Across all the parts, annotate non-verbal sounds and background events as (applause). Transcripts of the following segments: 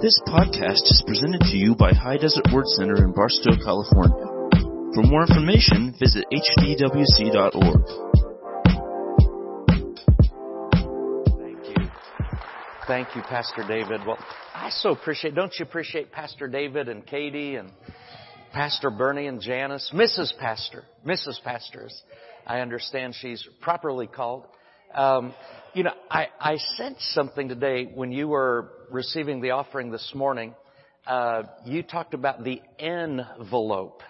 This podcast is presented to you by High Desert Word Center in Barstow, California. For more information, visit hdwc.org. Thank you. Thank you, Pastor David. Well, I so appreciate, don't you appreciate Pastor David and Katie and Pastor Bernie and Janice, Mrs. Pastor, Mrs. Pastors. I understand she's properly called. Um, you know, I, I sensed something today when you were receiving the offering this morning. Uh, you talked about the envelope.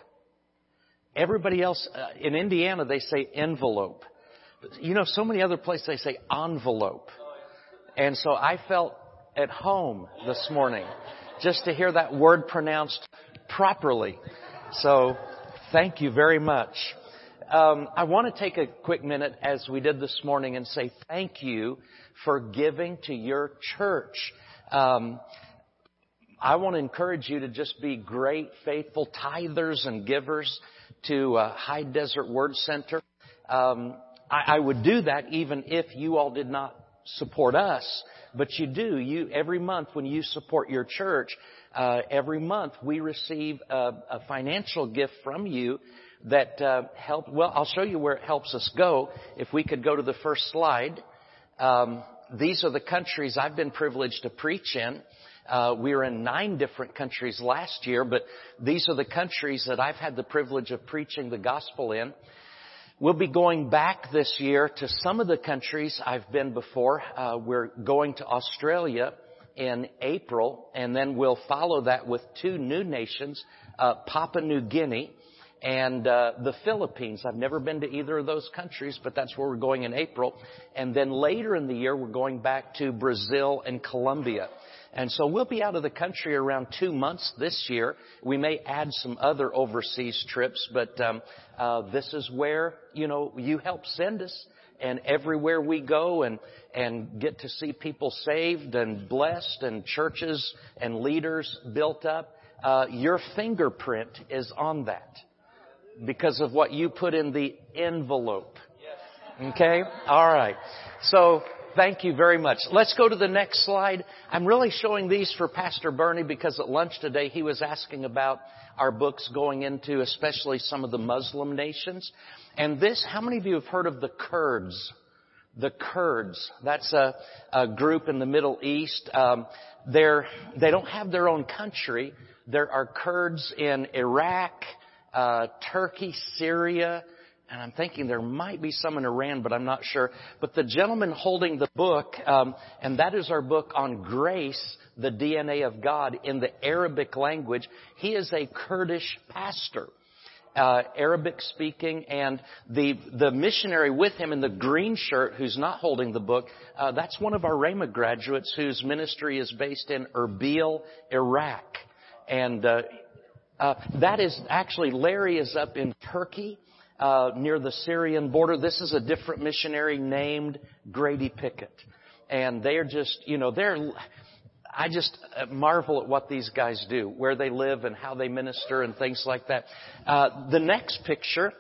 Everybody else uh, in Indiana they say envelope. You know, so many other places they say envelope. And so I felt at home this morning just to hear that word pronounced properly. So thank you very much um, I want to take a quick minute, as we did this morning, and say thank you for giving to your church. Um, I want to encourage you to just be great, faithful tithers and givers to uh, High Desert Word Center. Um, I, I would do that even if you all did not support us, but you do. You every month when you support your church, uh, every month we receive a, a financial gift from you that uh, help. Well, I'll show you where it helps us go. If we could go to the first slide. Um, these are the countries I've been privileged to preach in. Uh, we were in nine different countries last year, but these are the countries that I've had the privilege of preaching the gospel in. We'll be going back this year to some of the countries I've been before. Uh, we're going to Australia in April, and then we'll follow that with two new nations, uh, Papua New Guinea and uh, the Philippines. I've never been to either of those countries, but that's where we're going in April. And then later in the year, we're going back to Brazil and Colombia. And so we'll be out of the country around two months this year. We may add some other overseas trips, but um, uh, this is where you know you help send us, and everywhere we go and and get to see people saved and blessed, and churches and leaders built up. Uh, your fingerprint is on that because of what you put in the envelope. Okay? Alright. So, thank you very much. Let's go to the next slide. I'm really showing these for Pastor Bernie because at lunch today he was asking about our books going into especially some of the Muslim nations. And this, how many of you have heard of the Kurds? The Kurds. That's a, a group in the Middle East. Um, they're, they don't have their own country. There are Kurds in Iraq, uh, Turkey, Syria, and I'm thinking there might be some in Iran, but I'm not sure. But the gentleman holding the book, um, and that is our book on grace, the DNA of God in the Arabic language. He is a Kurdish pastor. Uh, Arabic speaking, and the the missionary with him in the green shirt, who's not holding the book, uh, that's one of our Rhema graduates whose ministry is based in Erbil, Iraq, and uh, uh, that is actually, Larry is up in Turkey, uh, near the Syrian border. This is a different missionary named Grady Pickett. And they're just, you know, they're, I just uh, marvel at what these guys do, where they live and how they minister and things like that. Uh, the next picture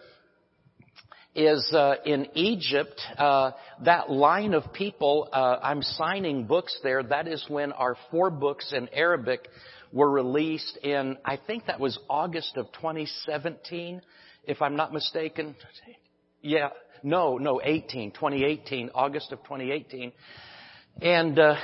is uh, in Egypt. Uh, that line of people, uh, I'm signing books there. That is when our four books in Arabic were released in, I think that was August of 2017, if I'm not mistaken. Yeah, no, no, 18, 2018, August of 2018. And uh,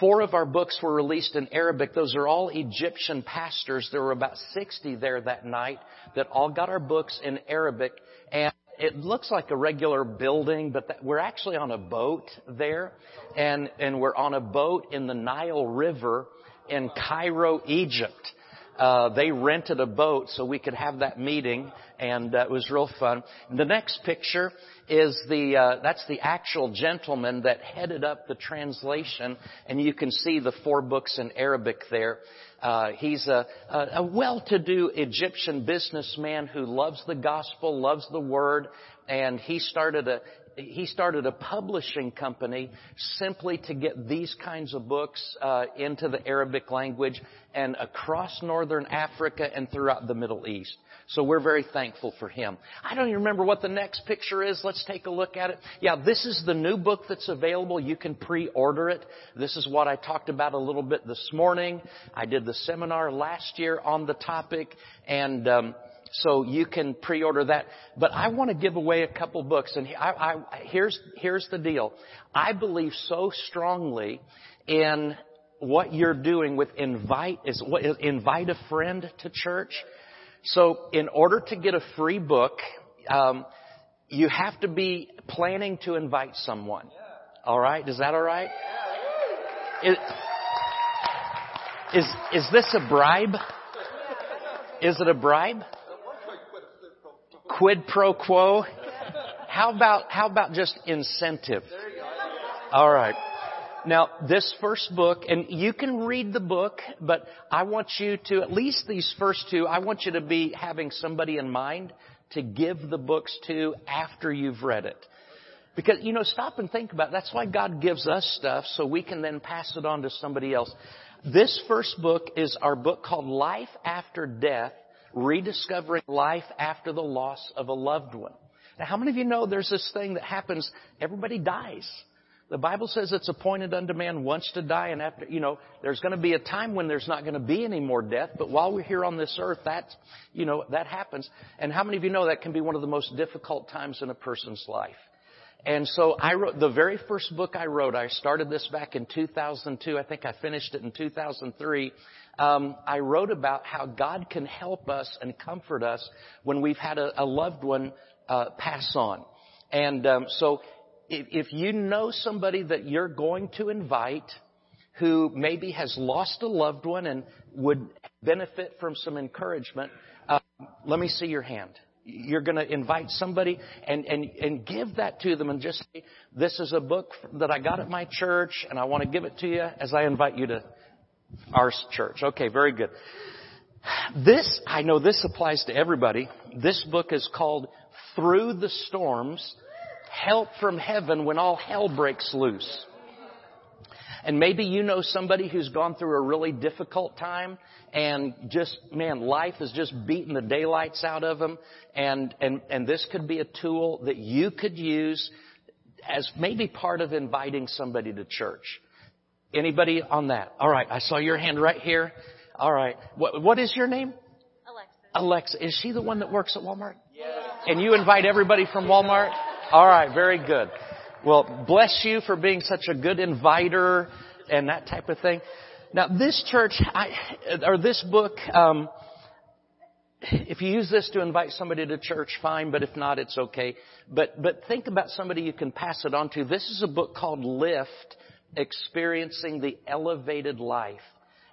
four of our books were released in Arabic. Those are all Egyptian pastors. There were about 60 there that night that all got our books in Arabic. And it looks like a regular building, but that, we're actually on a boat there. And, and we're on a boat in the Nile River in Cairo, Egypt. Uh, they rented a boat so we could have that meeting, and uh, it was real fun. The next picture is the uh, that's the actual gentleman that headed up the translation, and you can see the four books in Arabic there. Uh, he's a, a, a well-to-do Egyptian businessman who loves the gospel, loves the word, and he started a he started a publishing company simply to get these kinds of books uh, into the Arabic language and across northern Africa and throughout the Middle East. So we're very thankful for him. I don't even remember what the next picture is. Let's take a look at it. Yeah, this is the new book that's available. You can pre-order it. This is what I talked about a little bit this morning. I did the seminar last year on the topic and um, so you can pre-order that. But I want to give away a couple books, and I, I, here's here's the deal. I believe so strongly in what you're doing with invite is what invite a friend to church. So in order to get a free book, um, you have to be planning to invite someone. All right, is that all right? Is is this a bribe? Is it a bribe? Quid pro quo? How about, how about just incentive? All right. Now, this first book, and you can read the book, but I want you to, at least these first two, I want you to be having somebody in mind to give the books to after you've read it. Because, you know, stop and think about it. That's why God gives us stuff so we can then pass it on to somebody else. This first book is our book called Life After Death rediscovering life after the loss of a loved one. Now, how many of you know there's this thing that happens? Everybody dies. The Bible says it's appointed unto man once to die, and after, you know, there's going to be a time when there's not going to be any more death, but while we're here on this earth, that, you know, that happens. And how many of you know that can be one of the most difficult times in a person's life? And so I wrote, the very first book I wrote, I started this back in 2002. I think I finished it in 2003 um, I wrote about how God can help us and comfort us when we've had a, a loved one uh, pass on. And um, so, if, if you know somebody that you're going to invite who maybe has lost a loved one and would benefit from some encouragement, uh, let me see your hand. You're going to invite somebody and, and, and give that to them and just say, this is a book that I got at my church and I want to give it to you as I invite you to our church. Okay, very good. This, I know this applies to everybody. This book is called Through the Storms, Help from Heaven When All Hell Breaks Loose. And maybe you know somebody who's gone through a really difficult time and just, man, life has just beaten the daylights out of them. And, and, and this could be a tool that you could use as maybe part of inviting somebody to church. Anybody on that? All right. I saw your hand right here. All right. What, what is your name? Alexa. Alexa. Is she the one that works at Walmart? Yes. And you invite everybody from Walmart? All right. Very good. Well, bless you for being such a good inviter and that type of thing. Now, this church, I, or this book, um, if you use this to invite somebody to church, fine, but if not, it's okay. But, but think about somebody you can pass it on to. This is a book called Lift, experiencing the elevated life.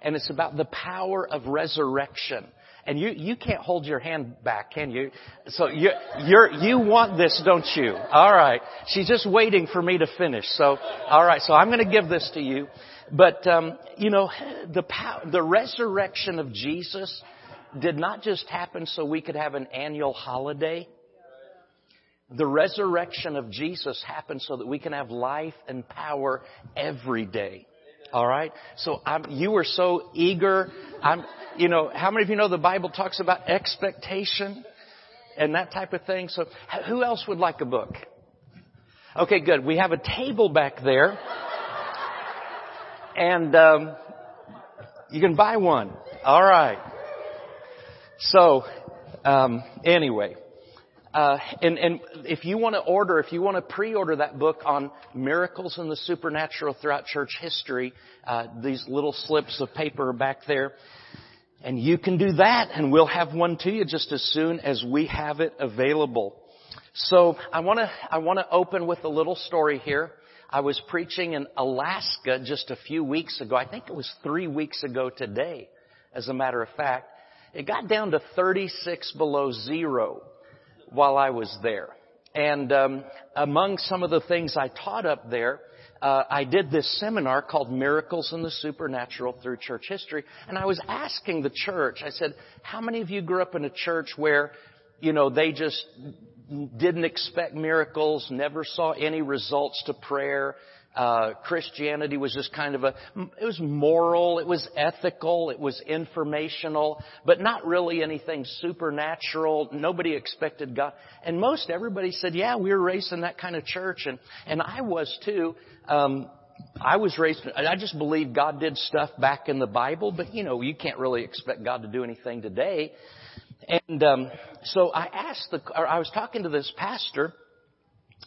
And it's about the power of resurrection. And you, you can't hold your hand back, can you? So you, you're, you want this, don't you? Alright. She's just waiting for me to finish. So, alright, so I'm gonna give this to you. But, um, you know, the power, the resurrection of Jesus did not just happen so we could have an annual holiday. The resurrection of Jesus happened so that we can have life and power every day. All right. So I'm, you were so eager. I'm, you know, how many of you know the Bible talks about expectation and that type of thing? So who else would like a book? Okay, good. We have a table back there, and um, you can buy one. All right. So um, anyway, uh, and, and if you want to order, if you want to pre-order that book on miracles and the supernatural throughout church history, uh, these little slips of paper back there. And you can do that and we'll have one to you just as soon as we have it available. So I want to, I want to open with a little story here. I was preaching in Alaska just a few weeks ago. I think it was three weeks ago today, as a matter of fact. It got down to 36 below zero while I was there. And um, among some of the things I taught up there, uh, I did this seminar called Miracles in the Supernatural Through Church History. And I was asking the church, I said, how many of you grew up in a church where, you know, they just didn't expect miracles, never saw any results to prayer. Uh, Christianity was just kind of a, it was moral, it was ethical, it was informational, but not really anything supernatural. Nobody expected God. And most everybody said, yeah, we were raised in that kind of church, and, and I was too. Um, I was raised, I just believe God did stuff back in the Bible, but you know, you can't really expect God to do anything today. And um, so I asked the, or I was talking to this pastor,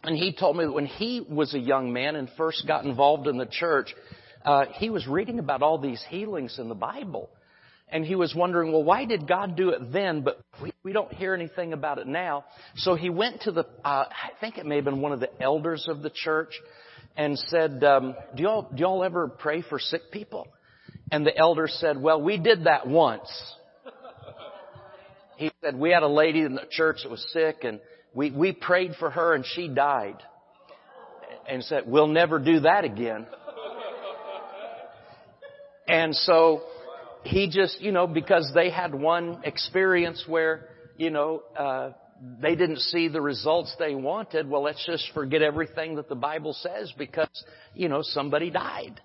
and he told me that when he was a young man and first got involved in the church, uh, he was reading about all these healings in the Bible. And he was wondering, well, why did God do it then, but we, we don't hear anything about it now? So he went to the, uh, I think it may have been one of the elders of the church and said, um, do y'all, do y'all ever pray for sick people? And the elder said, well, we did that once. He said, we had a lady in the church that was sick and we, we prayed for her and she died. And said, we'll never do that again. And so he just, you know, because they had one experience where, you know, uh, they didn't see the results they wanted, well, let's just forget everything that the Bible says because, you know, somebody died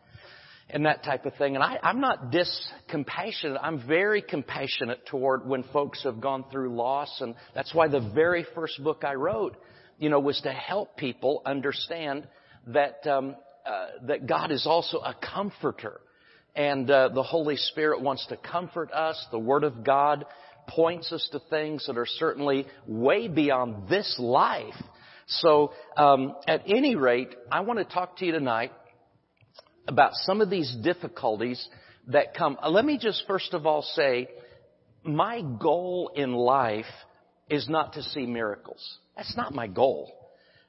and that type of thing. And I, I'm not discompassionate. I'm very compassionate toward when folks have gone through loss. And that's why the very first book I wrote, you know, was to help people understand that, um, uh, that God is also a comforter. And uh, the Holy Spirit wants to comfort us. The Word of God points us to things that are certainly way beyond this life. So, um, at any rate, I want to talk to you tonight about some of these difficulties that come. Uh, let me just first of all say, my goal in life is not to see miracles. That's not my goal.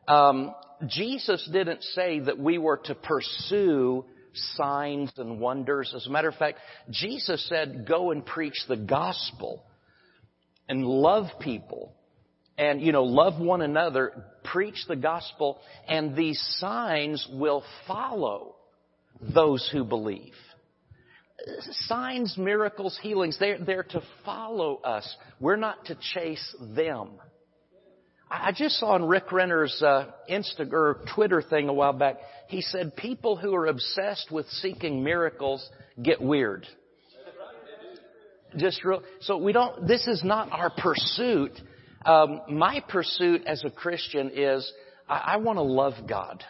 Um, Jesus didn't say that we were to pursue signs and wonders. As a matter of fact, Jesus said, go and preach the gospel and love people and, you know, love one another, preach the gospel, and these signs will follow those who believe. Signs, miracles, healings, they're there to follow us. We're not to chase them. I just saw on Rick Renner's uh, Insta or Twitter thing a while back. He said people who are obsessed with seeking miracles get weird. Just real. So we don't. This is not our pursuit. Um, my pursuit as a Christian is I, I want to love God.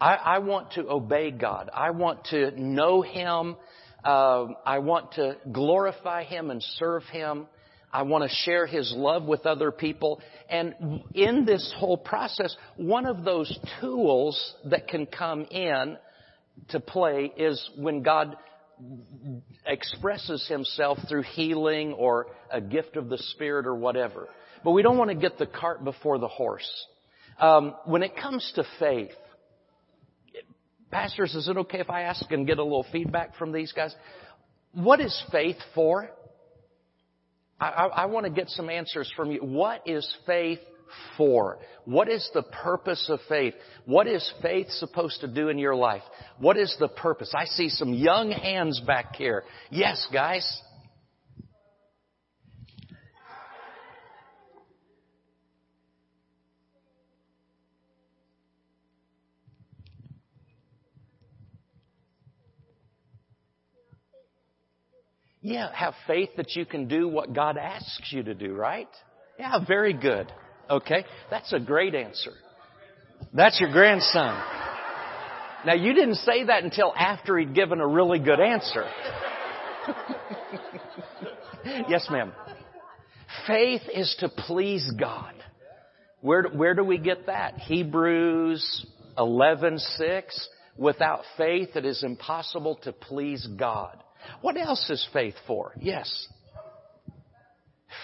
I, I want to obey God. I want to know Him. Uh, I want to glorify Him and serve Him. I want to share His love with other people. And in this whole process, one of those tools that can come in to play is when God expresses Himself through healing or a gift of the Spirit or whatever. But we don't want to get the cart before the horse. Um, when it comes to faith, Pastors, is it okay if I ask and get a little feedback from these guys? What is faith for? I, I, I want to get some answers from you. What is faith for? What is the purpose of faith? What is faith supposed to do in your life? What is the purpose? I see some young hands back here. Yes, guys. Yeah, have faith that you can do what God asks you to do, right? Yeah, very good. Okay, that's a great answer. That's your grandson. Now you didn't say that until after he'd given a really good answer. (laughs) yes, ma'am. Faith is to please God. Where, where do we get that? Hebrews 11:6. Without faith, it is impossible to please God. What else is faith for? Yes.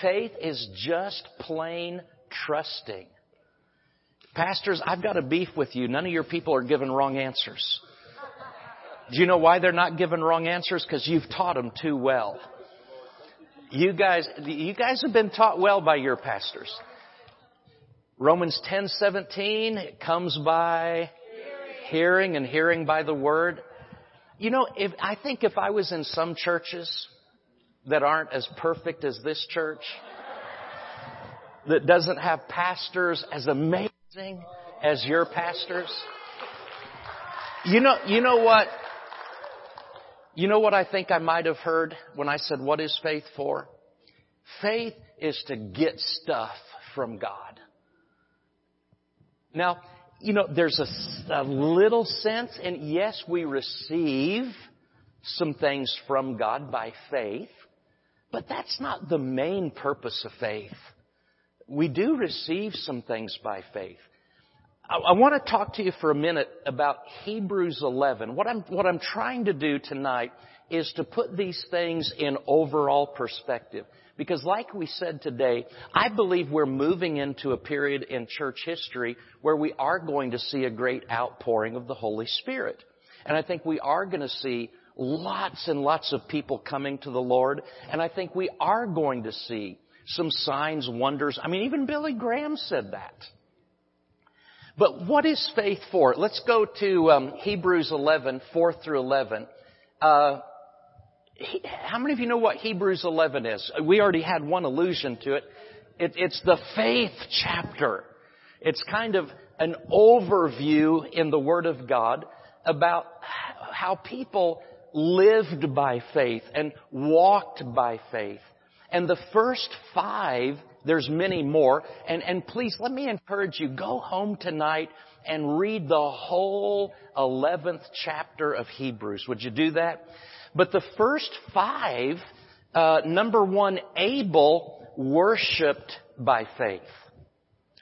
Faith is just plain trusting. Pastors, I've got a beef with you. None of your people are giving wrong answers. Do you know why they're not giving wrong answers? Because you've taught them too well. You guys, you guys have been taught well by your pastors. Romans 10:17 it comes by hearing and hearing by the word. You know, if, I think if I was in some churches that aren't as perfect as this church, that doesn't have pastors as amazing as your pastors? You know, you know what? You know what I think I might have heard when I said, what is faith for? Faith is to get stuff from God. Now, you know, there's a, a, little sense, and yes, we receive some things from God by faith, but that's not the main purpose of faith. We do receive some things by faith. I, I want to talk to you for a minute about Hebrews 11. What I'm, what I'm trying to do tonight is to put these things in overall perspective. Because like we said today, I believe we're moving into a period in church history where we are going to see a great outpouring of the Holy Spirit. And I think we are going to see lots and lots of people coming to the Lord. And I think we are going to see some signs, wonders. I mean, even Billy Graham said that. But what is faith for? Let's go to um, Hebrews 11, 4 through 11. Uh, how many of you know what Hebrews 11 is? We already had one allusion to it. it. It's the faith chapter. It's kind of an overview in the Word of God about how people lived by faith and walked by faith. And the first five there's many more. And, and please, let me encourage you, go home tonight and read the whole 11th chapter of Hebrews. Would you do that? But the first five, uh, number one, Abel worshiped by faith.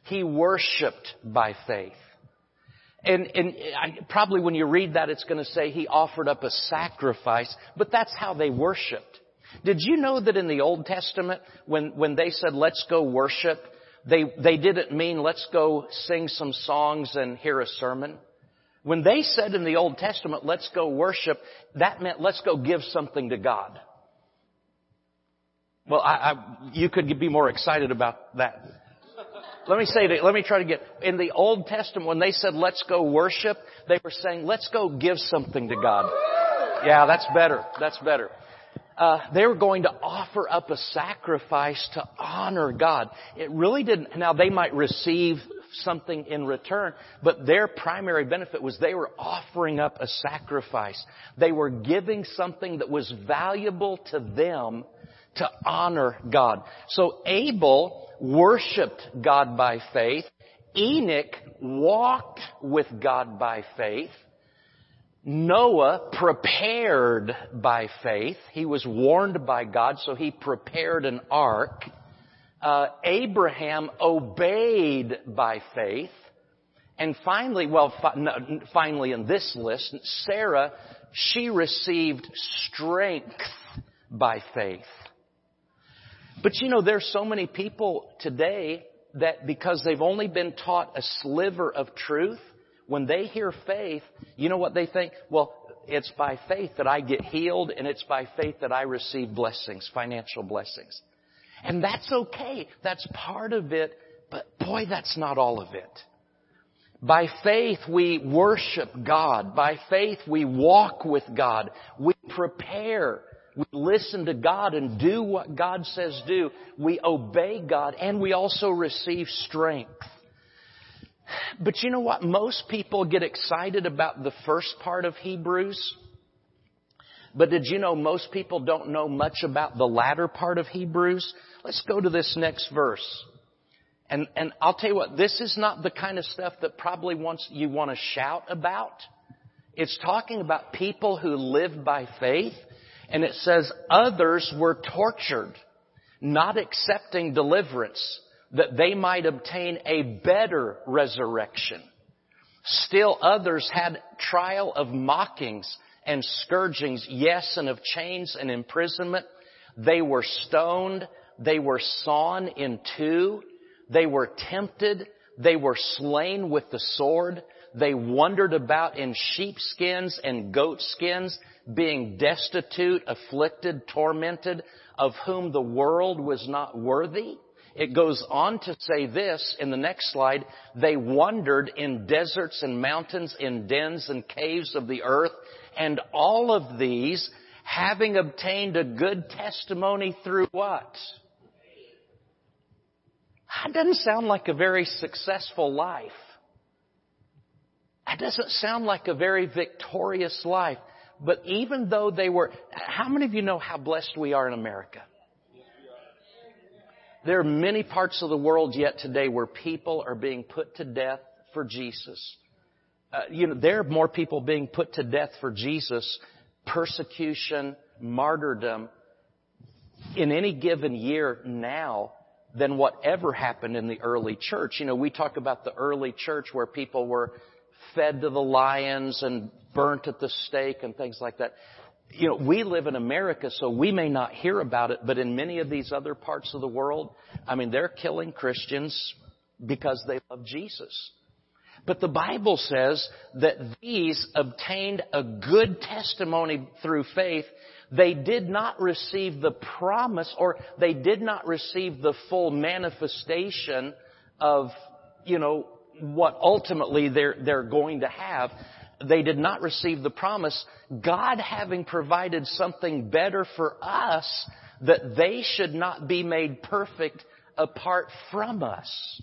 He worshiped by faith. And, and I, probably when you read that, it's going to say he offered up a sacrifice, but that's how they worshiped. Did you know that in the Old Testament, when, when they said, let's go worship, they, they didn't mean let's go sing some songs and hear a sermon? When they said in the Old Testament, let's go worship, that meant let's go give something to God. Well, I, I, you could be more excited about that. Let me say let me try to get, in the Old Testament, when they said let's go worship, they were saying let's go give something to God. Yeah, that's better. That's better uh, they were going to offer up a sacrifice to honor God. It really didn't. Now they might receive something in return, but their primary benefit was they were offering up a sacrifice. They were giving something that was valuable to them to honor God. So Abel worshiped God by faith. Enoch walked with God by faith. Noah prepared by faith. He was warned by God, so he prepared an ark. Uh, Abraham obeyed by faith. And finally, well, fi- no, finally in this list, Sarah, she received strength by faith. But you know, there's so many people today that because they've only been taught a sliver of truth, when they hear faith, you know what they think? Well, it's by faith that I get healed and it's by faith that I receive blessings, financial blessings. And that's okay. That's part of it, but boy, that's not all of it. By faith we worship God. By faith we walk with God. We prepare. We listen to God and do what God says do. We obey God and we also receive strength. But you know what? Most people get excited about the first part of Hebrews. But did you know most people don't know much about the latter part of Hebrews? Let's go to this next verse. And, and I'll tell you what, this is not the kind of stuff that probably wants, you want to shout about. It's talking about people who live by faith. And it says others were tortured, not accepting deliverance that they might obtain a better resurrection. Still others had trial of mockings and scourgings, yes, and of chains and imprisonment. They were stoned. They were sawn in two. They were tempted. They were slain with the sword. They wandered about in sheepskins and goatskins, being destitute, afflicted, tormented, of whom the world was not worthy. It goes on to say this in the next slide. They wandered in deserts and mountains, in dens and caves of the earth, and all of these having obtained a good testimony through what? that doesn't sound like a very successful life. That doesn't sound like a very victorious life. But even though they were, how many of you know how blessed we are in America? There are many parts of the world yet today where people are being put to death for Jesus. Uh, you know, there are more people being put to death for Jesus, persecution, martyrdom, in any given year now than whatever happened in the early church. You know, we talk about the early church where people were fed to the lions and burnt at the stake and things like that. You know, we live in America, so we may not hear about it, but in many of these other parts of the world, I mean, they're killing Christians because they love Jesus. But the Bible says that these obtained a good testimony through faith. They did not receive the promise or they did not receive the full manifestation of, you know, what ultimately they're, they're going to have. They did not receive the promise. God having provided something better for us that they should not be made perfect apart from us.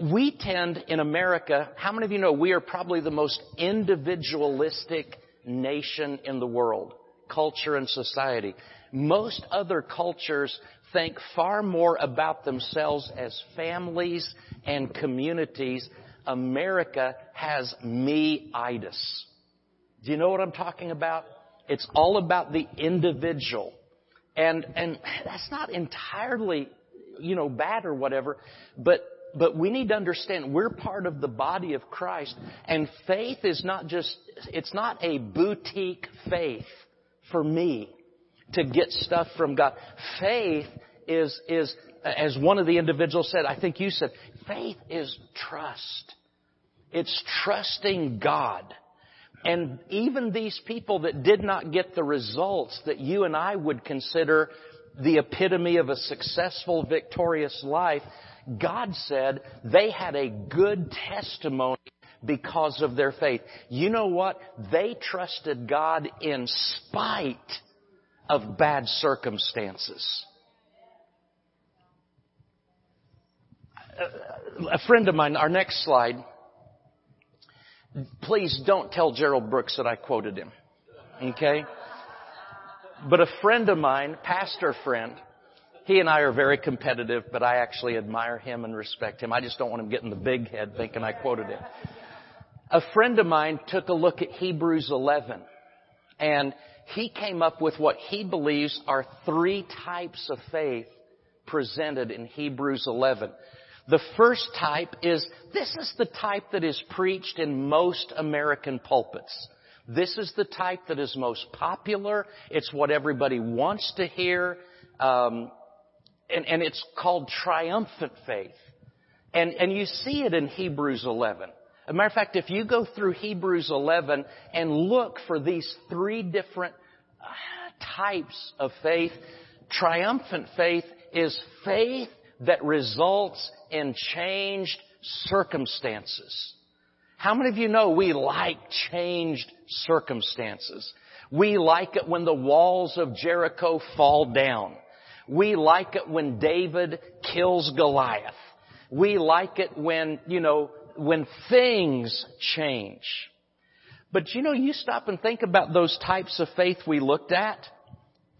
We tend in America, how many of you know we are probably the most individualistic nation in the world, culture and society. Most other cultures think far more about themselves as families and communities. America has me-itis. Do you know what I'm talking about? It's all about the individual. And, and that's not entirely, you know, bad or whatever, but, but we need to understand we're part of the body of Christ and faith is not just, it's not a boutique faith for me to get stuff from God. Faith is, is, as one of the individuals said, I think you said, faith is trust. It's trusting God. And even these people that did not get the results that you and I would consider the epitome of a successful, victorious life, God said they had a good testimony because of their faith. You know what? They trusted God in spite of bad circumstances. A friend of mine, our next slide, please don't tell Gerald Brooks that I quoted him. Okay? But a friend of mine, pastor friend, he and I are very competitive, but I actually admire him and respect him. I just don't want him getting the big head thinking I quoted him. A friend of mine took a look at Hebrews 11 and he came up with what he believes are three types of faith presented in Hebrews 11. The first type is, this is the type that is preached in most American pulpits. This is the type that is most popular. It's what everybody wants to hear. Um, and, and it's called triumphant faith. And, and you see it in Hebrews 11. As a matter of fact, if you go through Hebrews 11 and look for these three different uh, types of faith, triumphant faith is faith that results in changed circumstances. How many of you know we like changed circumstances? We like it when the walls of Jericho fall down. We like it when David kills Goliath. We like it when, you know, when things change. But you know, you stop and think about those types of faith we looked at.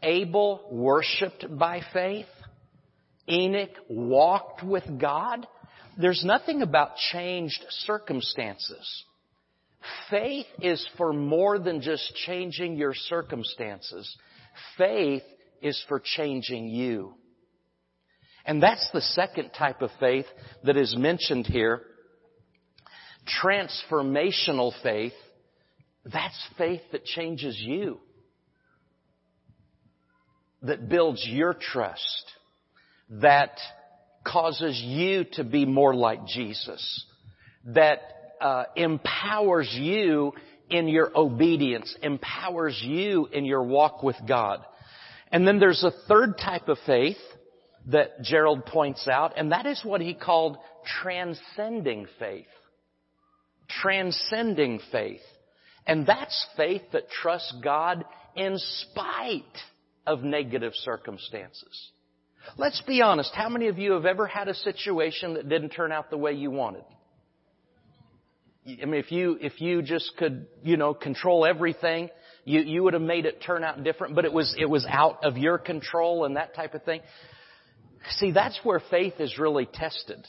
Abel worshiped by faith. Enoch walked with God. There's nothing about changed circumstances. Faith is for more than just changing your circumstances. Faith is for changing you. And that's the second type of faith that is mentioned here transformational faith, that's faith that changes you. That builds your trust. That causes you to be more like Jesus. That uh, empowers you in your obedience, empowers you in your walk with God. And then there's a third type of faith that Gerald points out, and that is what he called transcending faith transcending faith. And that's faith that trusts God in spite of negative circumstances. Let's be honest. How many of you have ever had a situation that didn't turn out the way you wanted? I mean, if you, if you just could, you know, control everything, you, you would have made it turn out different, but it was, it was out of your control and that type of thing. See, that's where faith is really tested.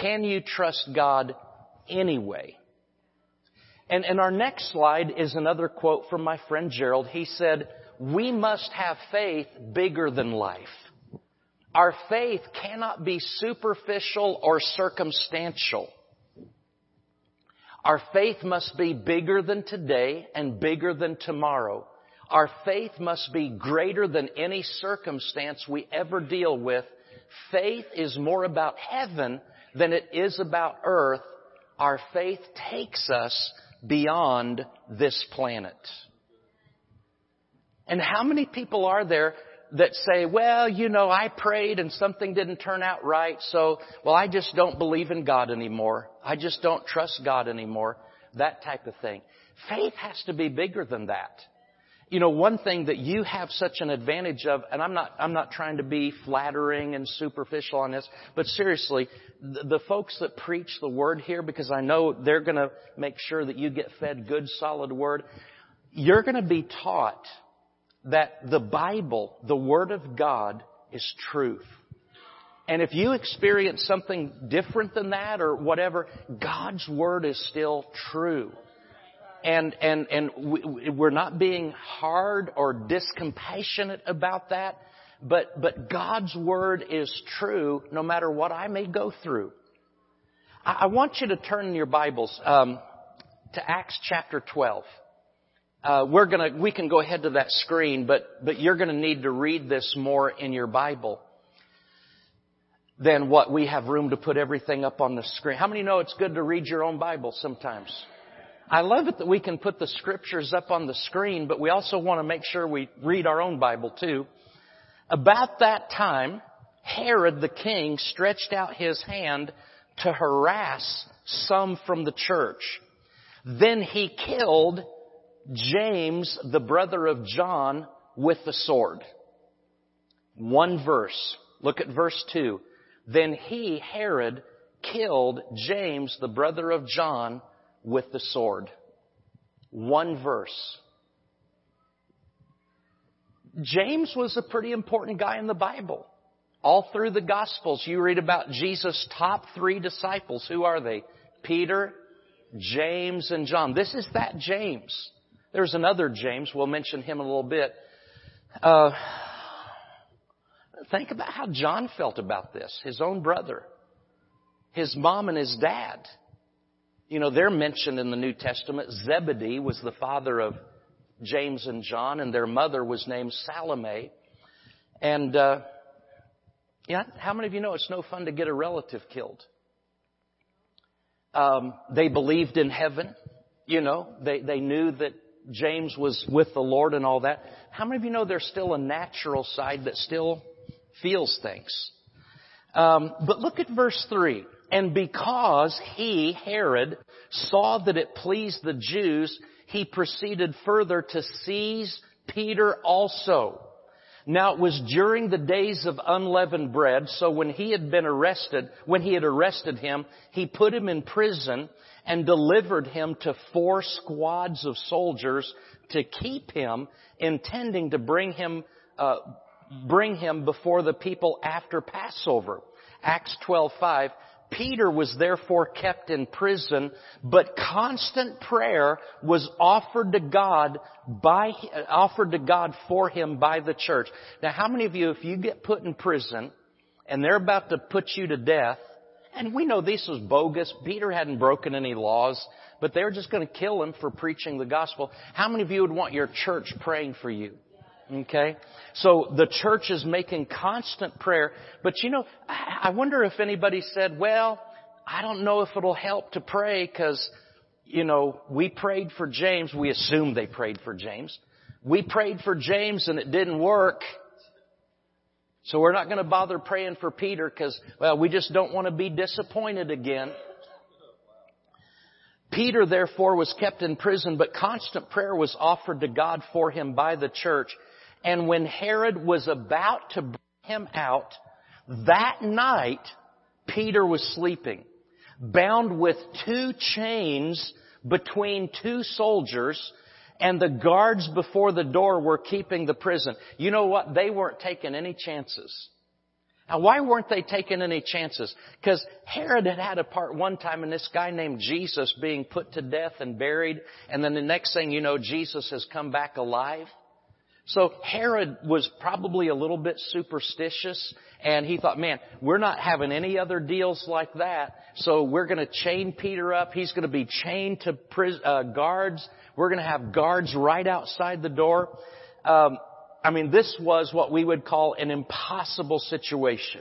Can you trust God anyway? And, and our next slide is another quote from my friend Gerald. He said, we must have faith bigger than life. Our faith cannot be superficial or circumstantial. Our faith must be bigger than today and bigger than tomorrow. Our faith must be greater than any circumstance we ever deal with. Faith is more about heaven than it is about earth. Our faith takes us beyond this planet. And how many people are there that say, well, you know, I prayed and something didn't turn out right, so, well, I just don't believe in God anymore. I just don't trust God anymore. That type of thing. Faith has to be bigger than that. You know, one thing that you have such an advantage of, and I'm not, I'm not trying to be flattering and superficial on this, but seriously, the, the folks that preach the word here, because I know they're gonna make sure that you get fed good solid word, you're gonna be taught that the Bible, the Word of God, is truth. And if you experience something different than that or whatever, God's Word is still true. And, and, and we're not being hard or discompassionate about that, but, but God's Word is true no matter what I may go through. I, want you to turn your Bibles um, to Acts chapter 12 uh, we're gonna we can go ahead to that screen, but but you're gonna need to read this more in your Bible than what we have room to put everything up on the screen. How many know it's good to read your own Bible sometimes? I love it that we can put the scriptures up on the screen, but we also want to make sure we read our own Bible too. About that time, Herod the king stretched out his hand to harass some from the church. Then he killed James, the brother of John, with the sword. One verse. Look at verse 2. Then he, Herod, killed James, the brother of John, with the sword. One verse. James was a pretty important guy in the Bible. All through the Gospels, you read about Jesus' top three disciples. Who are they? Peter, James, and John. This is that James. There's another James. We'll mention him a little bit. Uh, think about how John felt about this. His own brother. His mom and his dad. You know, they're mentioned in the New Testament. Zebedee was the father of James and John, and their mother was named Salome. And, uh, yeah, how many of you know it's no fun to get a relative killed? Um, they believed in heaven. You know, they, they knew that James was with the Lord and all that. How many of you know there's still a natural side that still feels things? Um, but look at verse 3. And because he, Herod, saw that it pleased the Jews, he proceeded further to seize Peter also. Now it was during the days of unleavened bread, so when he had been arrested, when he had arrested him, he put him in prison and delivered him to four squads of soldiers to keep him, intending to bring him, uh, bring him before the people after Passover. Acts 12:5. Peter was therefore kept in prison, but constant prayer was offered to God by, offered to God for him by the church. Now how many of you, if you get put in prison and they're about to put you to death, and we know this was bogus. Peter hadn't broken any laws, but they were just going to kill him for preaching the gospel. How many of you would want your church praying for you? Okay? So the church is making constant prayer. But you know, I wonder if anybody said, well, I don't know if it'll help to pray because, you know, we prayed for James. We assumed they prayed for James. We prayed for James and it didn't work. So we're not going to bother praying for Peter because, well, we just don't want to be disappointed again. Peter therefore was kept in prison, but constant prayer was offered to God for him by the church. And when Herod was about to bring him out, that night, Peter was sleeping, bound with two chains between two soldiers, and the guards before the door were keeping the prison. You know what? They weren't taking any chances. Now, why weren't they taking any chances? Because Herod had had a part one time in this guy named Jesus being put to death and buried, and then the next thing you know, Jesus has come back alive. So Herod was probably a little bit superstitious and he thought, man, we're not having any other deals like that. So we're going to chain Peter up. He's going to be chained to uh, guards. We're going to have guards right outside the door. Um, I mean, this was what we would call an impossible situation.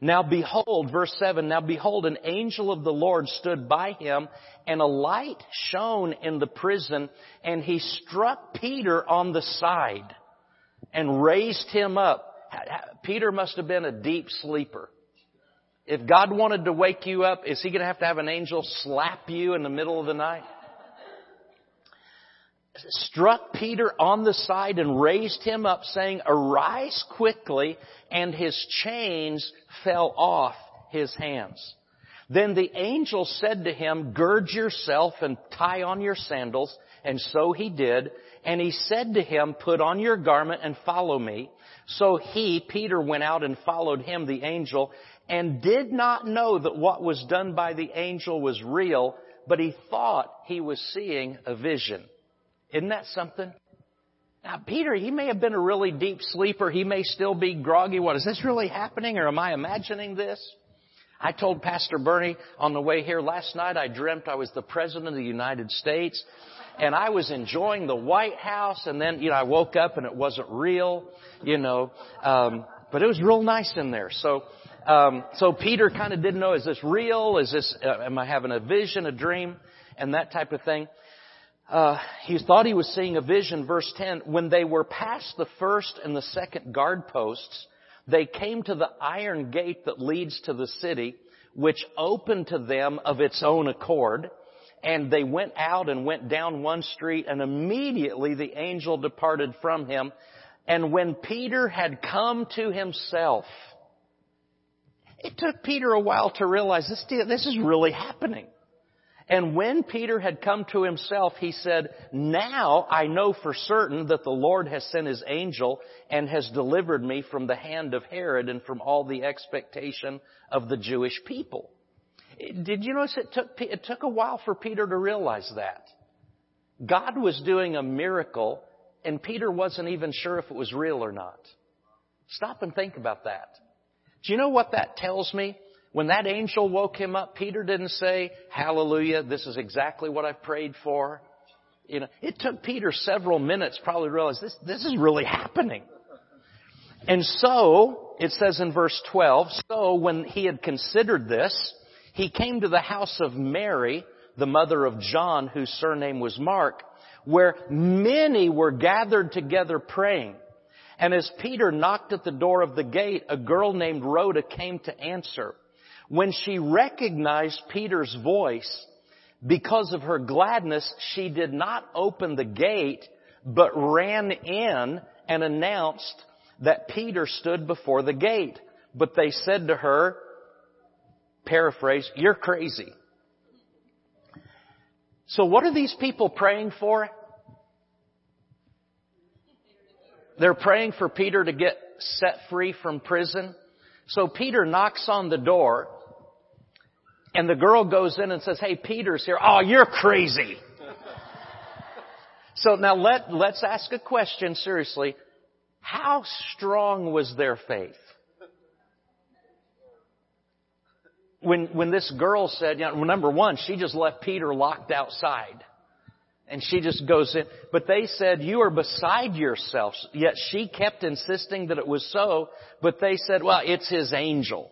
Now behold, verse 7, now behold, an angel of the Lord stood by him, and a light shone in the prison, and he struck Peter on the side and raised him up. Peter must have been a deep sleeper. If God wanted to wake you up, is he going to have to have an angel slap you in the middle of the night? Struck Peter on the side and raised him up saying, arise quickly, and his chains fell off his hands. Then the angel said to him, gird yourself and tie on your sandals. And so he did. And he said to him, put on your garment and follow me. So he, Peter, went out and followed him, the angel, and did not know that what was done by the angel was real, but he thought he was seeing a vision. Isn't that something? Now, Peter, he may have been a really deep sleeper. He may still be groggy. What, is this really happening or am I imagining this? I told Pastor Bernie on the way here last night I dreamt I was the President of the United States and I was enjoying the White House and then, you know, I woke up and it wasn't real, you know, um, but it was real nice in there. So, um, so Peter kind of didn't know, is this real? Is this, uh, am I having a vision, a dream, and that type of thing? Uh, he thought he was seeing a vision. Verse 10, when they were past the first and the second guard posts, they came to the iron gate that leads to the city, which opened to them of its own accord. And they went out and went down one street and immediately the angel departed from him. And when Peter had come to himself, it took Peter a while to realize this, this is really happening. And when Peter had come to himself, he said, Now I know for certain that the Lord has sent his angel and has delivered me from the hand of Herod and from all the expectation of the Jewish people. Did you notice it took, it took a while for Peter to realize that? God was doing a miracle and Peter wasn't even sure if it was real or not. Stop and think about that. Do you know what that tells me? When that angel woke him up, Peter didn't say, hallelujah, this is exactly what I prayed for. You know, it took Peter several minutes probably to realize this, this is really happening. And so, it says in verse 12, so when he had considered this, he came to the house of Mary, the mother of John, whose surname was Mark, where many were gathered together praying. And as Peter knocked at the door of the gate, a girl named Rhoda came to answer. When she recognized Peter's voice, because of her gladness, she did not open the gate, but ran in and announced that Peter stood before the gate. But they said to her, paraphrase, you're crazy. So what are these people praying for? They're praying for Peter to get set free from prison. So Peter knocks on the door and the girl goes in and says, hey, Peter's here. Oh, you're crazy. so now let, let's ask a question seriously. How strong was their faith? When, when this girl said, you know, number one, she just left Peter locked outside. And she just goes in. But they said, you are beside yourself. Yet she kept insisting that it was so. But they said, well, it's his angel.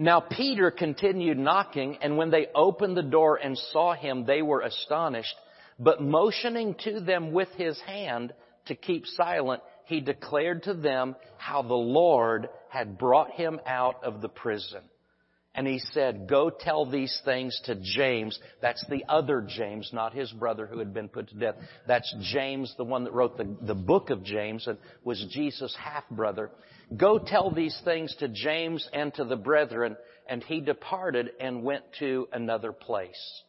Now Peter continued knocking, and when they opened the door and saw him, they were astonished. But motioning to them with his hand to keep silent, he declared to them how the Lord had brought him out of the prison. And he said, go tell these things to James. That's the other James, not his brother who had been put to death. That's James, the one that wrote the, the book of James and was Jesus' half brother. Go tell these things to James and to the brethren. And he departed and went to another place.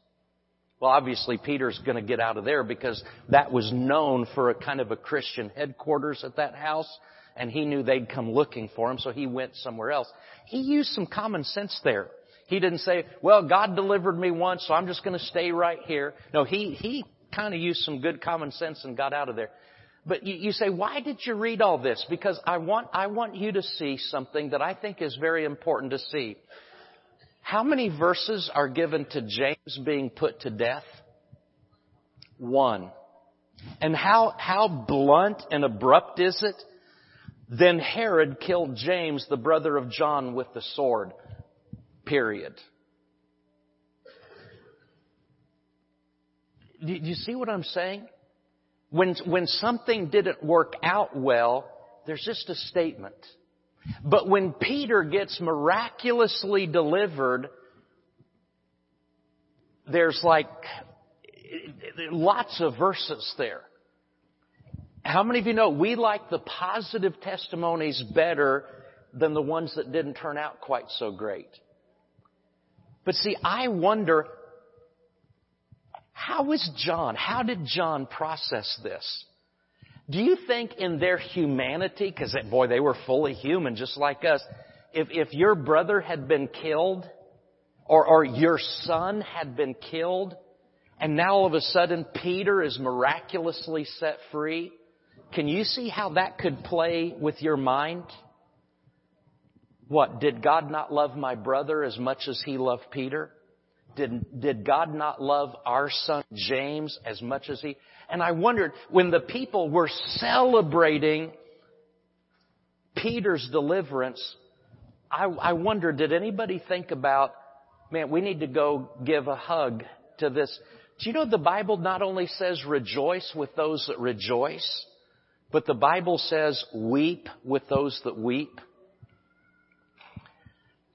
Well, obviously Peter's going to get out of there because that was known for a kind of a Christian headquarters at that house and he knew they'd come looking for him, so he went somewhere else. He used some common sense there. He didn't say, well, God delivered me once, so I'm just to stay right here. No, he, he kind of used some good common sense and got out of there. But you, you say, why did you read all this? Because I want, I want you to see something that I think is very important to see. How many verses are given to James being put to death? One. And how, how blunt and abrupt is it? Then Herod killed James, the brother of John, with the sword. Period. Do you see what I'm saying? When, when something didn't work out well, there's just a statement. But when Peter gets miraculously delivered, there's like lots of verses there. How many of you know we like the positive testimonies better than the ones that didn't turn out quite so great? But see, I wonder, how is John, how did John process this? Do you think in their humanity, because boy, they were fully human just like us, if, if your brother had been killed, or, or your son had been killed, and now all of a sudden Peter is miraculously set free, can you see how that could play with your mind? What, did God not love my brother as much as he loved Peter? Did, did God not love our son James as much as he? And I wondered, when the people were celebrating Peter's deliverance, I, I wondered, did anybody think about, man, we need to go give a hug to this. Do you know the Bible not only says rejoice with those that rejoice, but the Bible says, weep with those that weep.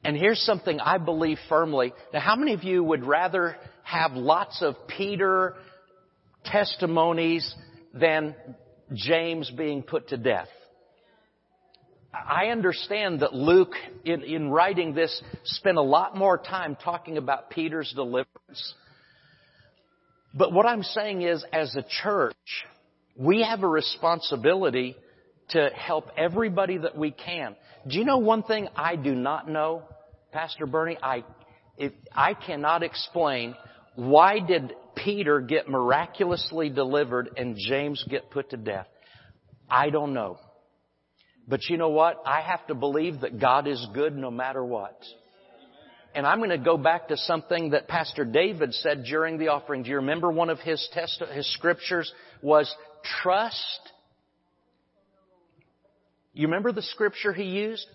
And here's something I believe firmly. Now, how many of you would rather have lots of Peter testimonies than James being put to death? I understand that Luke, in, in writing this, spent a lot more time talking about Peter's deliverance. But what I'm saying is, as a church, we have a responsibility to help everybody that we can. Do you know one thing I do not know, Pastor Bernie? I, I cannot explain why did Peter get miraculously delivered and James get put to death? I don't know. But you know what? I have to believe that God is good no matter what. And I'm going to go back to something that Pastor David said during the offering. Do you remember one of his test, his scriptures was trust. You remember the scripture he used?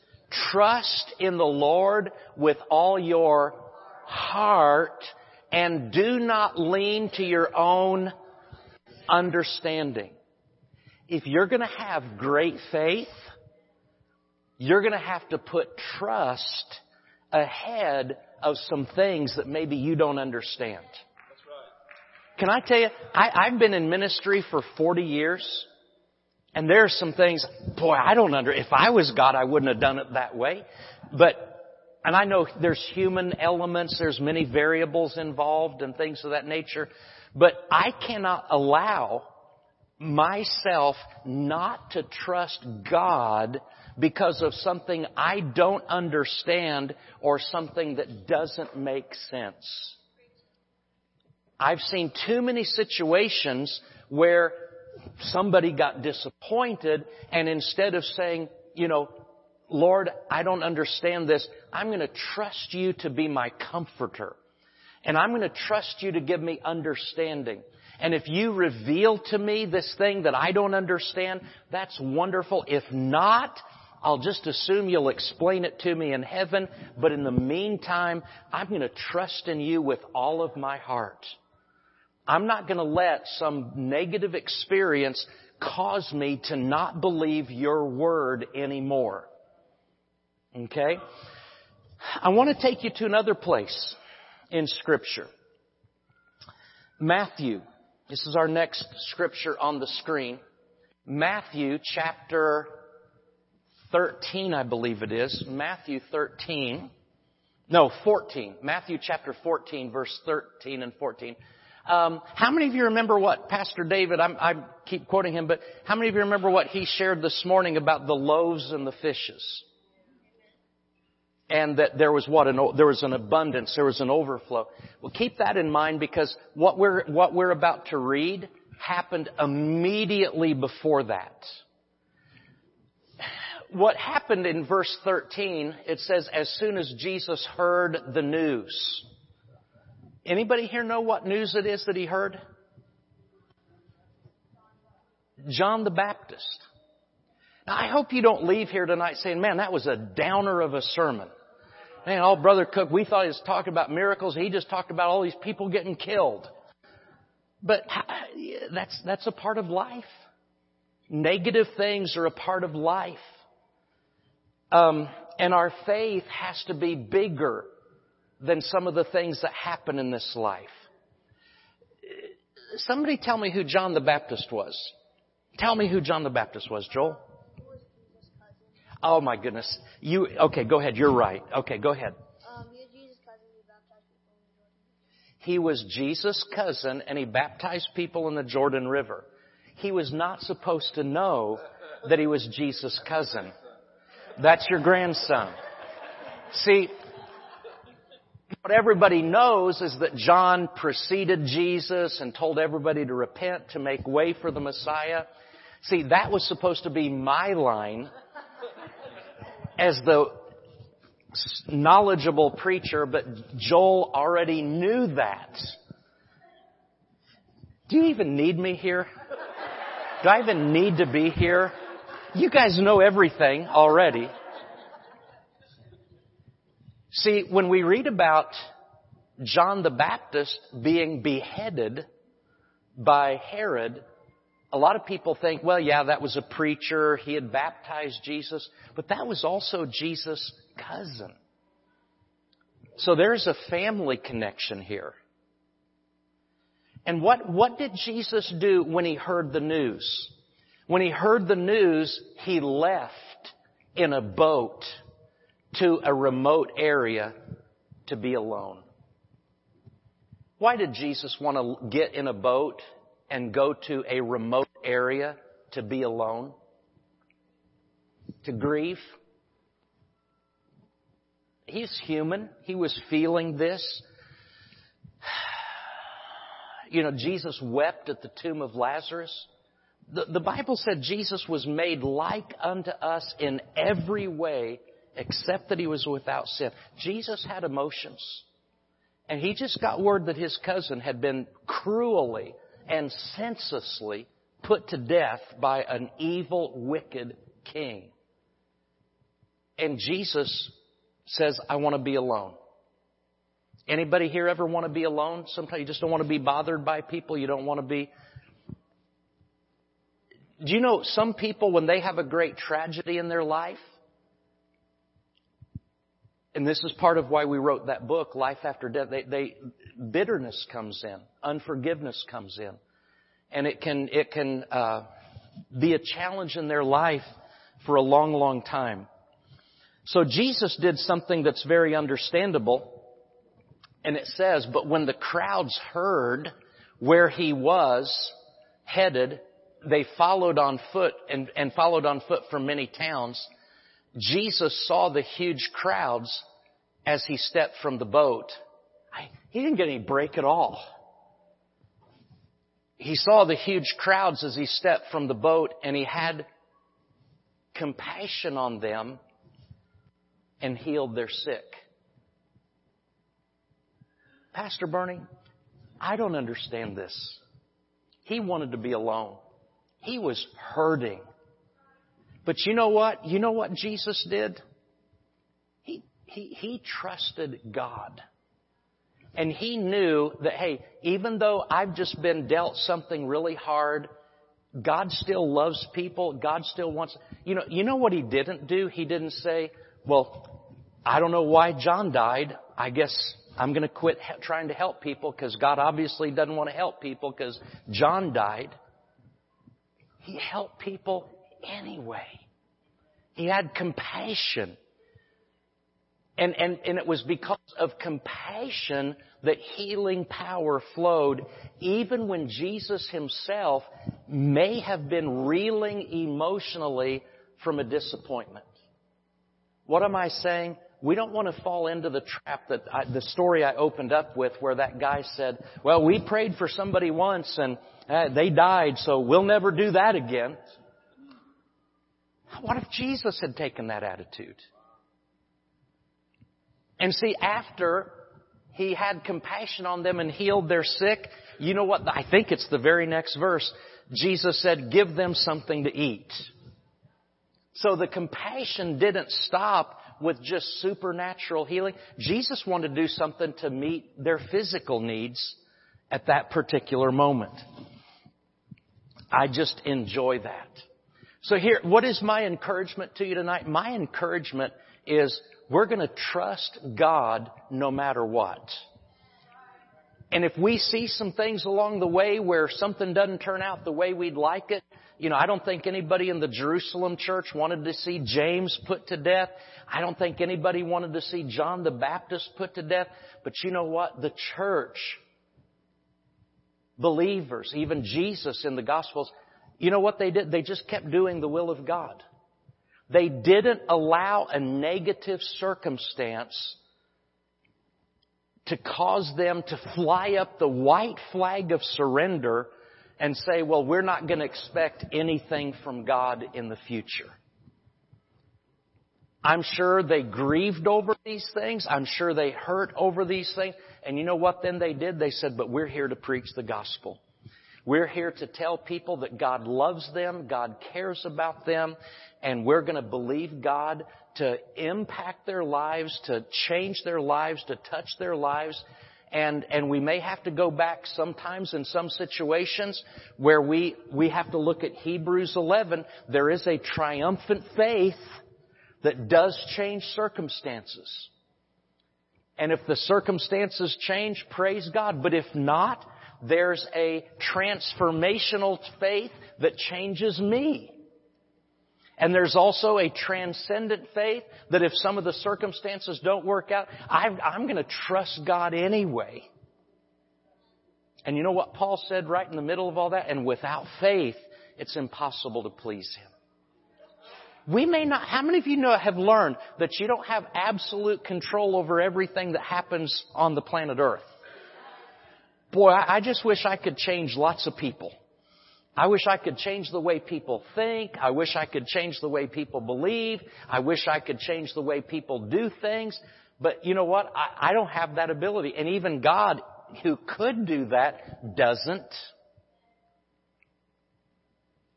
Trust in the Lord with all your heart and do not lean to your own understanding. If you're going to have great faith, you're going to have to put trust ahead of some things that maybe you don't understand. Can I tell you, I, I've been in ministry for 40 years, and there are some things, boy, I don't under, if I was God, I wouldn't have done it that way. But, and I know there's human elements, there's many variables involved and things of that nature, but I cannot allow myself not to trust God because of something I don't understand or something that doesn't make sense. I've seen too many situations where somebody got disappointed and instead of saying, you know, Lord, I don't understand this, I'm going to trust you to be my comforter. And I'm going to trust you to give me understanding. And if you reveal to me this thing that I don't understand, that's wonderful. If not, I'll just assume you'll explain it to me in heaven. But in the meantime, I'm going to trust in you with all of my heart. I'm not going to let some negative experience cause me to not believe your word anymore. Okay? I want to take you to another place in scripture. Matthew. This is our next scripture on the screen. Matthew chapter 13, I believe it is. Matthew 13. No, 14. Matthew chapter 14, verse 13 and 14. Um, how many of you remember what Pastor David? I'm, I keep quoting him, but how many of you remember what he shared this morning about the loaves and the fishes? And that there was what an, there was an abundance, there was an overflow. Well, keep that in mind because what we're what we're about to read happened immediately before that. What happened in verse 13, it says, as soon as Jesus heard the news. Anybody here know what news it is that he heard? John the Baptist. Now, I hope you don't leave here tonight saying, man, that was a downer of a sermon. Man, all Brother Cooke, we thought he was talking about miracles. He just talked about all these people getting killed. But that's, that's a part of life. Negative things are a part of life. Um, and our faith has to be bigger than some of the things that happen in this life. Somebody tell me who John the Baptist was. Tell me who John the Baptist was, Joel. Oh my goodness. You, okay, go ahead. You're right. Okay, go ahead. He was Jesus' cousin and he baptized people in the Jordan River. He was not supposed to know that he was Jesus' cousin. That's your grandson. See, what everybody knows is that John preceded Jesus and told everybody to repent to make way for the Messiah. See, that was supposed to be my line as the knowledgeable preacher, but Joel already knew that. Do you even need me here? Do I even need to be here? You guys know everything already. See, when we read about John the Baptist being beheaded by Herod, a lot of people think, well, yeah, that was a preacher. He had baptized Jesus. But that was also Jesus' cousin. So there's a family connection here. And what, what did Jesus do when he heard the news? When he heard the news, he left in a boat to a remote area to be alone. Why did Jesus want to get in a boat and go to a remote area to be alone? To grieve? He's human. He was feeling this. (sighs) You know, Jesus wept at the tomb of Lazarus. The, the Bible said Jesus was made like unto us in every way except that he was without sin. Jesus had emotions. And he just got word that his cousin had been cruelly and senselessly put to death by an evil, wicked king. And Jesus says, I want to be alone. Anybody here ever want to be alone? Sometimes you just don't want to be bothered by people. You don't want to be. Do you know some people, when they have a great tragedy in their life, and this is part of why we wrote that book, Life After Death. They, they, bitterness comes in, unforgiveness comes in, and it can it can uh, be a challenge in their life for a long, long time. So Jesus did something that's very understandable, and it says, "But when the crowds heard where he was headed, they followed on foot and, and followed on foot from many towns." Jesus saw the huge crowds as he stepped from the boat. He didn't get any break at all. He saw the huge crowds as he stepped from the boat and he had compassion on them and healed their sick. Pastor Bernie, I don't understand this. He wanted to be alone. He was hurting. But you know what? You know what Jesus did? He, he, he trusted God. And he knew that, hey, even though I've just been dealt something really hard, God still loves people. God still wants, you know, you know what he didn't do? He didn't say, well, I don't know why John died. I guess I'm going to quit trying to help people because God obviously doesn't want to help people because John died. He helped people anyway. He had compassion. And, and, and it was because of compassion that healing power flowed even when Jesus himself may have been reeling emotionally from a disappointment. What am I saying? We don't want to fall into the trap that I, the story I opened up with where that guy said, well, we prayed for somebody once and uh, they died, so we'll never do that again. What if Jesus had taken that attitude? And see, after he had compassion on them and healed their sick, you know what? I think it's the very next verse. Jesus said, give them something to eat. So the compassion didn't stop with just supernatural healing. Jesus wanted to do something to meet their physical needs at that particular moment. I just enjoy that. So here, what is my encouragement to you tonight? My encouragement is we're going to trust God no matter what. And if we see some things along the way where something doesn't turn out the way we'd like it, you know, I don't think anybody in the Jerusalem church wanted to see James put to death. I don't think anybody wanted to see John the Baptist put to death. But you know what? The church, believers, even Jesus in the Gospels, you know what they did? They just kept doing the will of God. They didn't allow a negative circumstance to cause them to fly up the white flag of surrender and say, well, we're not going to expect anything from God in the future. I'm sure they grieved over these things. I'm sure they hurt over these things. And you know what then they did? They said, but we're here to preach the gospel. We're here to tell people that God loves them, God cares about them, and we're going to believe God to impact their lives, to change their lives, to touch their lives. And, and we may have to go back sometimes in some situations where we, we have to look at Hebrews 11. There is a triumphant faith that does change circumstances. And if the circumstances change, praise God. But if not, there's a transformational faith that changes me. And there's also a transcendent faith that if some of the circumstances don't work out, I'm, I'm going to trust God anyway. And you know what Paul said right in the middle of all that? And without faith, it's impossible to please Him. We may not, how many of you know, have learned that you don't have absolute control over everything that happens on the planet Earth? Boy, I just wish I could change lots of people. I wish I could change the way people think. I wish I could change the way people believe. I wish I could change the way people do things. But you know what? I, I don't have that ability. And even God, who could do that, doesn't.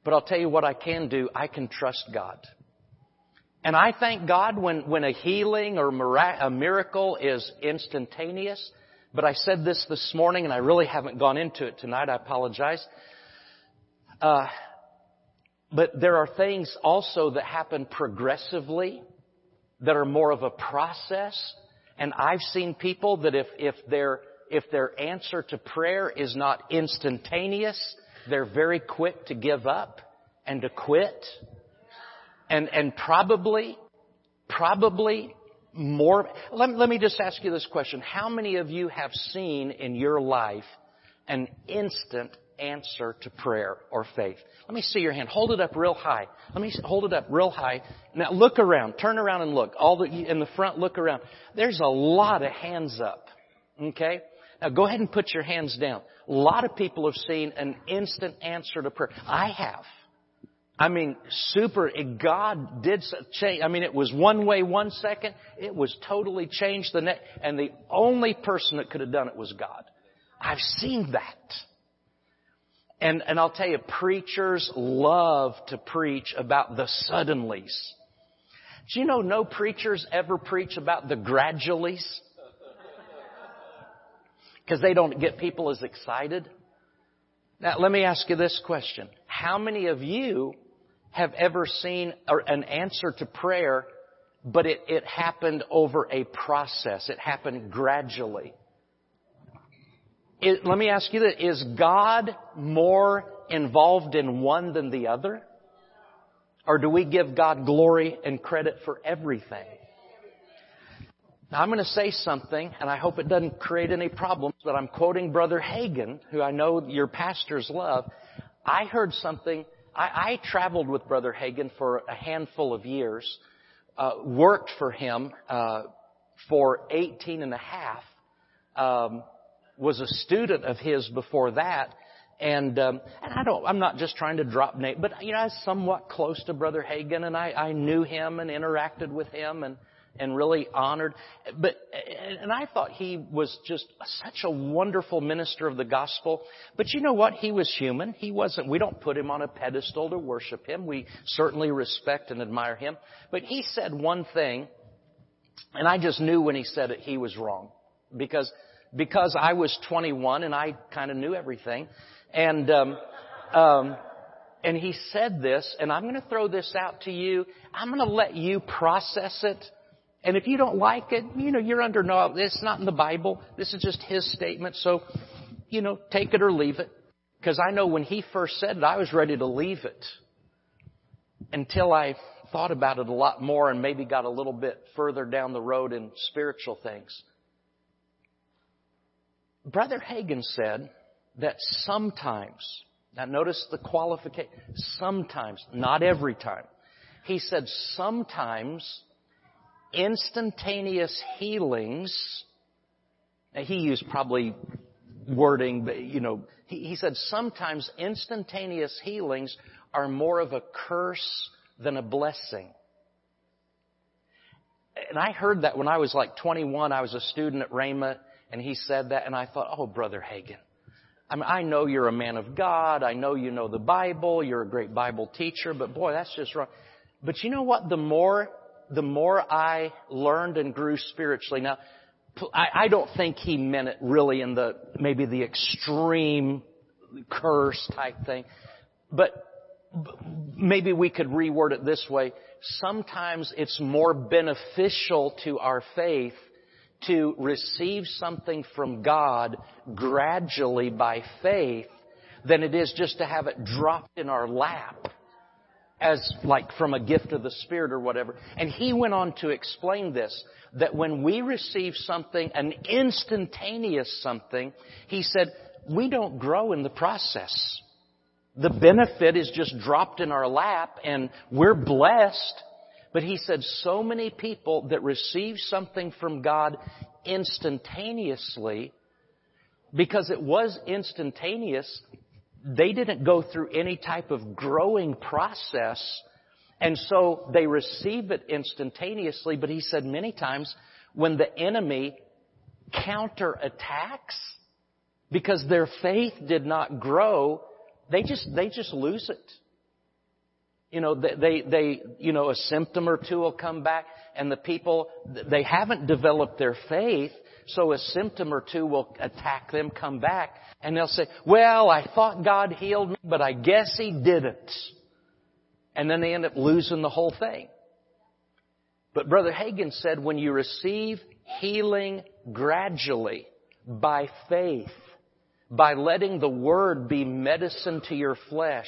But I'll tell you what I can do. I can trust God. And I thank God when, when a healing or a miracle is instantaneous. But I said this this morning and I really haven't gone into it tonight. I apologize. Uh, but there are things also that happen progressively that are more of a process. And I've seen people that if, if their, if their answer to prayer is not instantaneous, they're very quick to give up and to quit. And, and probably, probably more, let, let me just ask you this question. How many of you have seen in your life an instant answer to prayer or faith? Let me see your hand. Hold it up real high. Let me hold it up real high. Now look around. Turn around and look. All the, in the front, look around. There's a lot of hands up. Okay? Now go ahead and put your hands down. A lot of people have seen an instant answer to prayer. I have. I mean, super, God did change. I mean, it was one way one second. It was totally changed the next. And the only person that could have done it was God. I've seen that. And, and I'll tell you, preachers love to preach about the suddenlies. Do you know no preachers ever preach about the graduallys? Because they don't get people as excited. Now, let me ask you this question. How many of you have ever seen an answer to prayer but it, it happened over a process. It happened gradually. It, let me ask you this. Is God more involved in one than the other? Or do we give God glory and credit for everything? Now I'm going to say something, and I hope it doesn't create any problems, but I'm quoting Brother Hagin, who I know your pastors love. I heard something, I, I traveled with Brother Hagin for a handful of years, uh, worked for him uh, for 18 and a half, um, was a student of his before that, and um, and I don't I'm not just trying to drop name, but you know I was somewhat close to Brother Hagin, and I I knew him and interacted with him and and really honored. But and I thought he was just such a wonderful minister of the gospel. But you know what? He was human. He wasn't. We don't put him on a pedestal to worship him. We certainly respect and admire him. But he said one thing, and I just knew when he said it he was wrong because because I was 21 and I kind of knew everything. And, um, um, and he said this, and I'm going to throw this out to you. I'm going to let you process it. And if you don't like it, you know, you're under no, it's not in the Bible. This is just his statement. So, you know, take it or leave it. Because I know when he first said it, I was ready to leave it. Until I thought about it a lot more and maybe got a little bit further down the road in spiritual things. Brother Hagin said, that sometimes, now notice the qualification, sometimes, not every time. He said sometimes instantaneous healings, he used probably wording, but you know, he, he said sometimes instantaneous healings are more of a curse than a blessing. And I heard that when I was like 21, I was a student at Rhema, and he said that, and I thought, oh, Brother Hagin, I mean, I know you're a man of God. I know you know the Bible. You're a great Bible teacher, but boy, that's just wrong. But you know what? The more, the more I learned and grew spiritually. Now, I, I don't think he meant it really in the, maybe the extreme curse type thing. But maybe we could reword it this way. Sometimes it's more beneficial to our faith to receive something from God gradually by faith than it is just to have it dropped in our lap as like from a gift of the Spirit or whatever. And he went on to explain this, that when we receive something, an instantaneous something, he said, we don't grow in the process. The benefit is just dropped in our lap and we're blessed but he said so many people that receive something from God instantaneously, because it was instantaneous, they didn't go through any type of growing process, and so they receive it instantaneously, but he said many times when the enemy counterattacks, because their faith did not grow, they just, they just lose it you know, they, they, you know, a symptom or two will come back and the people, they haven't developed their faith, so a symptom or two will attack them, come back, and they'll say, well, I thought God healed me, but I guess He didn't. And then they end up losing the whole thing. But Brother Hagin said when you receive healing gradually, by faith, by letting the Word be medicine to your flesh,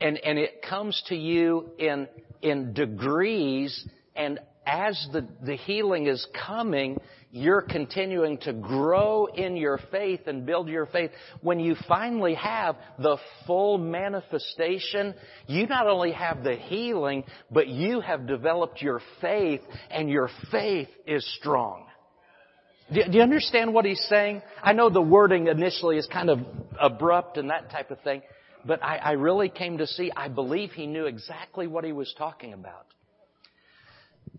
and, and it comes to you in, in degrees and as the, the healing is coming, you're continuing to grow in your faith and build your faith. When you finally have the full manifestation, you not only have the healing, but you have developed your faith and your faith is strong. Do, you understand what he's saying? I know the wording initially is kind of abrupt and that type of thing, but I, I really came to see, I believe he knew exactly what he was talking about.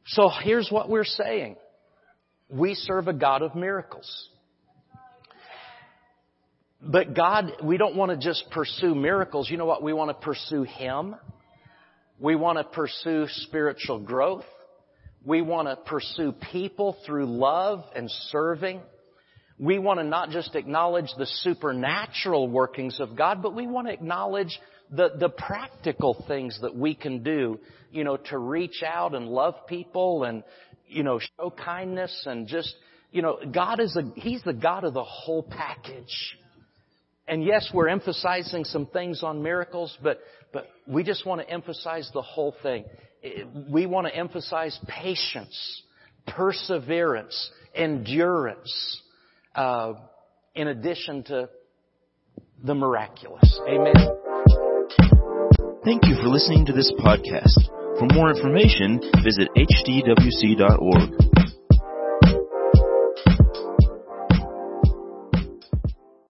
So here's what we're saying. We serve a God of miracles. But God, we don't want to just pursue miracles. You know what? We want to pursue Him. We want to pursue spiritual growth. We want to pursue people through love and serving. We want to not just acknowledge the supernatural workings of God, but we want to acknowledge the, the practical things that we can do, you know, to reach out and love people and, you know, show kindness and just, you know, God is a, He's the God of the whole package. And yes, we're emphasizing some things on miracles, but, but we just want to emphasize the whole thing. We want to emphasize patience, perseverance, endurance, uh, in addition to the miraculous. Amen. Thank you for listening to this podcast. For more information, visit hdwc.org.